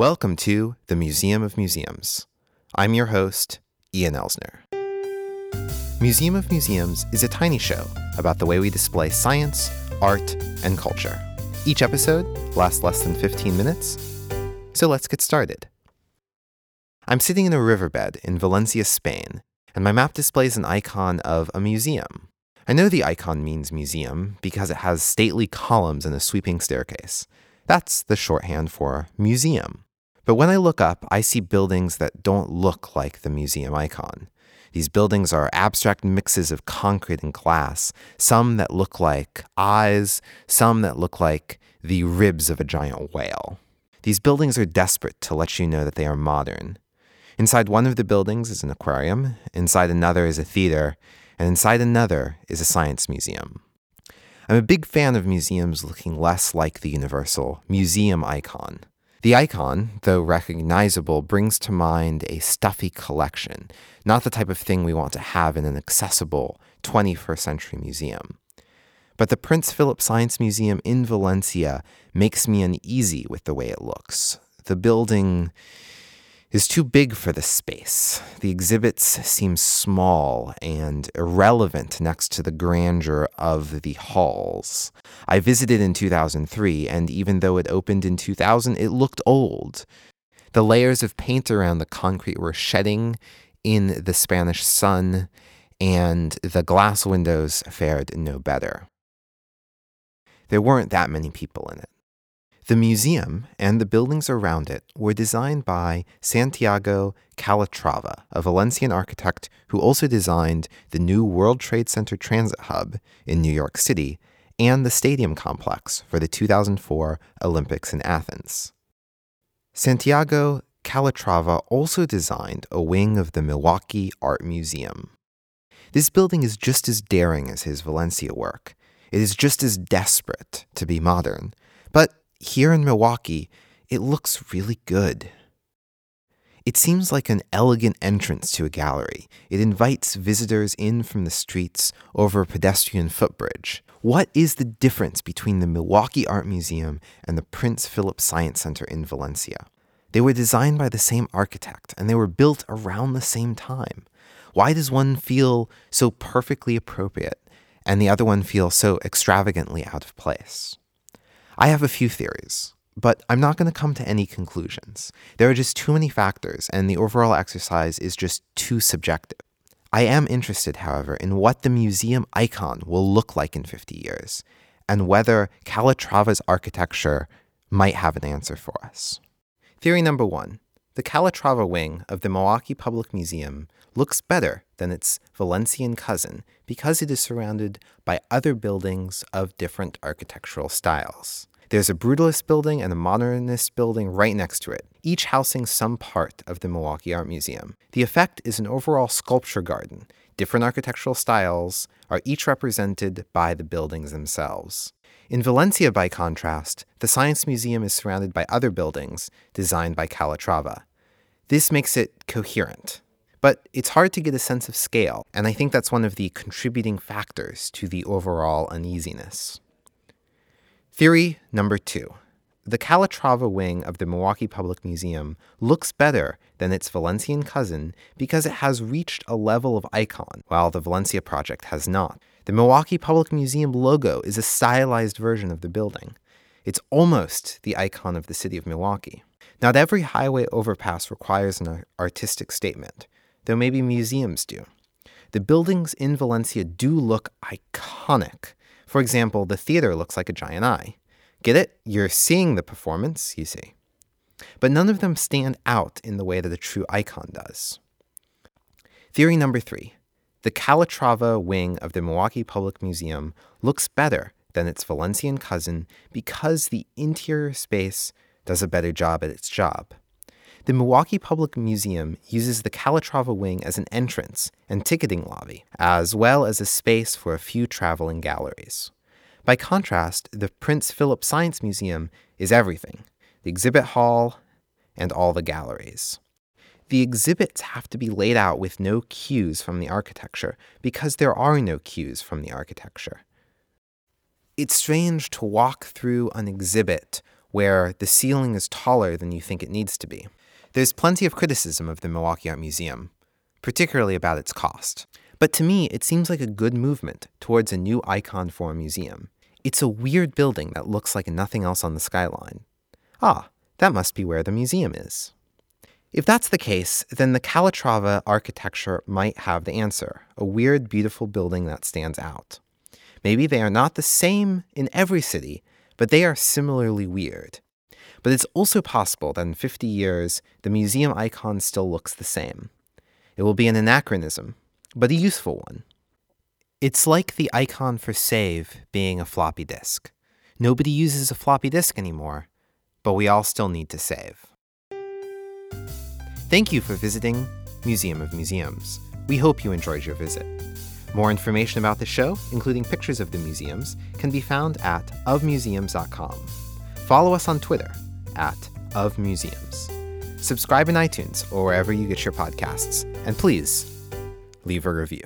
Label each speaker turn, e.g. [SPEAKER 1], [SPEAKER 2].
[SPEAKER 1] Welcome to the Museum of Museums. I'm your host, Ian Elsner. Museum of Museums is a tiny show about the way we display science, art, and culture. Each episode lasts less than 15 minutes, so let's get started. I'm sitting in a riverbed in Valencia, Spain, and my map displays an icon of a museum. I know the icon means museum because it has stately columns and a sweeping staircase. That's the shorthand for museum. But when I look up, I see buildings that don't look like the museum icon. These buildings are abstract mixes of concrete and glass, some that look like eyes, some that look like the ribs of a giant whale. These buildings are desperate to let you know that they are modern. Inside one of the buildings is an aquarium, inside another is a theater, and inside another is a science museum. I'm a big fan of museums looking less like the universal museum icon. The icon, though recognizable, brings to mind a stuffy collection, not the type of thing we want to have in an accessible 21st century museum. But the Prince Philip Science Museum in Valencia makes me uneasy with the way it looks. The building is too big for the space. The exhibits seem small and irrelevant next to the grandeur of the halls. I visited in 2003, and even though it opened in 2000, it looked old. The layers of paint around the concrete were shedding in the Spanish sun, and the glass windows fared no better. There weren't that many people in it. The museum and the buildings around it were designed by Santiago Calatrava, a Valencian architect who also designed the new World Trade Center Transit Hub in New York City and the stadium complex for the 2004 Olympics in Athens. Santiago Calatrava also designed a wing of the Milwaukee Art Museum. This building is just as daring as his Valencia work. It is just as desperate to be modern, here in Milwaukee, it looks really good. It seems like an elegant entrance to a gallery. It invites visitors in from the streets over a pedestrian footbridge. What is the difference between the Milwaukee Art Museum and the Prince Philip Science Center in Valencia? They were designed by the same architect and they were built around the same time. Why does one feel so perfectly appropriate and the other one feel so extravagantly out of place? I have a few theories, but I'm not going to come to any conclusions. There are just too many factors, and the overall exercise is just too subjective. I am interested, however, in what the museum icon will look like in 50 years, and whether Calatrava's architecture might have an answer for us. Theory number one the Calatrava wing of the Milwaukee Public Museum looks better than its Valencian cousin because it is surrounded by other buildings of different architectural styles. There's a brutalist building and a modernist building right next to it, each housing some part of the Milwaukee Art Museum. The effect is an overall sculpture garden. Different architectural styles are each represented by the buildings themselves. In Valencia, by contrast, the Science Museum is surrounded by other buildings designed by Calatrava. This makes it coherent. But it's hard to get a sense of scale, and I think that's one of the contributing factors to the overall uneasiness. Theory number two the Calatrava wing of the Milwaukee Public Museum looks better than its Valencian cousin because it has reached a level of icon, while the Valencia project has not. The Milwaukee Public Museum logo is a stylized version of the building. It's almost the icon of the city of Milwaukee. Not every highway overpass requires an artistic statement, though maybe museums do. The buildings in Valencia do look iconic, for example, the theater looks like a giant eye. Get it? You're seeing the performance, you see. But none of them stand out in the way that a true icon does. Theory number three the Calatrava wing of the Milwaukee Public Museum looks better than its Valencian cousin because the interior space does a better job at its job. The Milwaukee Public Museum uses the Calatrava wing as an entrance and ticketing lobby, as well as a space for a few traveling galleries. By contrast, the Prince Philip Science Museum is everything the exhibit hall and all the galleries. The exhibits have to be laid out with no cues from the architecture because there are no cues from the architecture. It's strange to walk through an exhibit where the ceiling is taller than you think it needs to be. There's plenty of criticism of the Milwaukee Art Museum, particularly about its cost. But to me, it seems like a good movement towards a new icon for a museum. It's a weird building that looks like nothing else on the skyline. Ah, that must be where the museum is. If that's the case, then the Calatrava architecture might have the answer a weird, beautiful building that stands out. Maybe they are not the same in every city, but they are similarly weird. But it's also possible that in 50 years, the museum icon still looks the same. It will be an anachronism, but a useful one. It's like the icon for save being a floppy disk. Nobody uses a floppy disk anymore, but we all still need to save. Thank you for visiting Museum of Museums. We hope you enjoyed your visit. More information about the show, including pictures of the museums, can be found at ofmuseums.com. Follow us on Twitter at Of Museums. Subscribe in iTunes or wherever you get your podcasts, and please leave a review.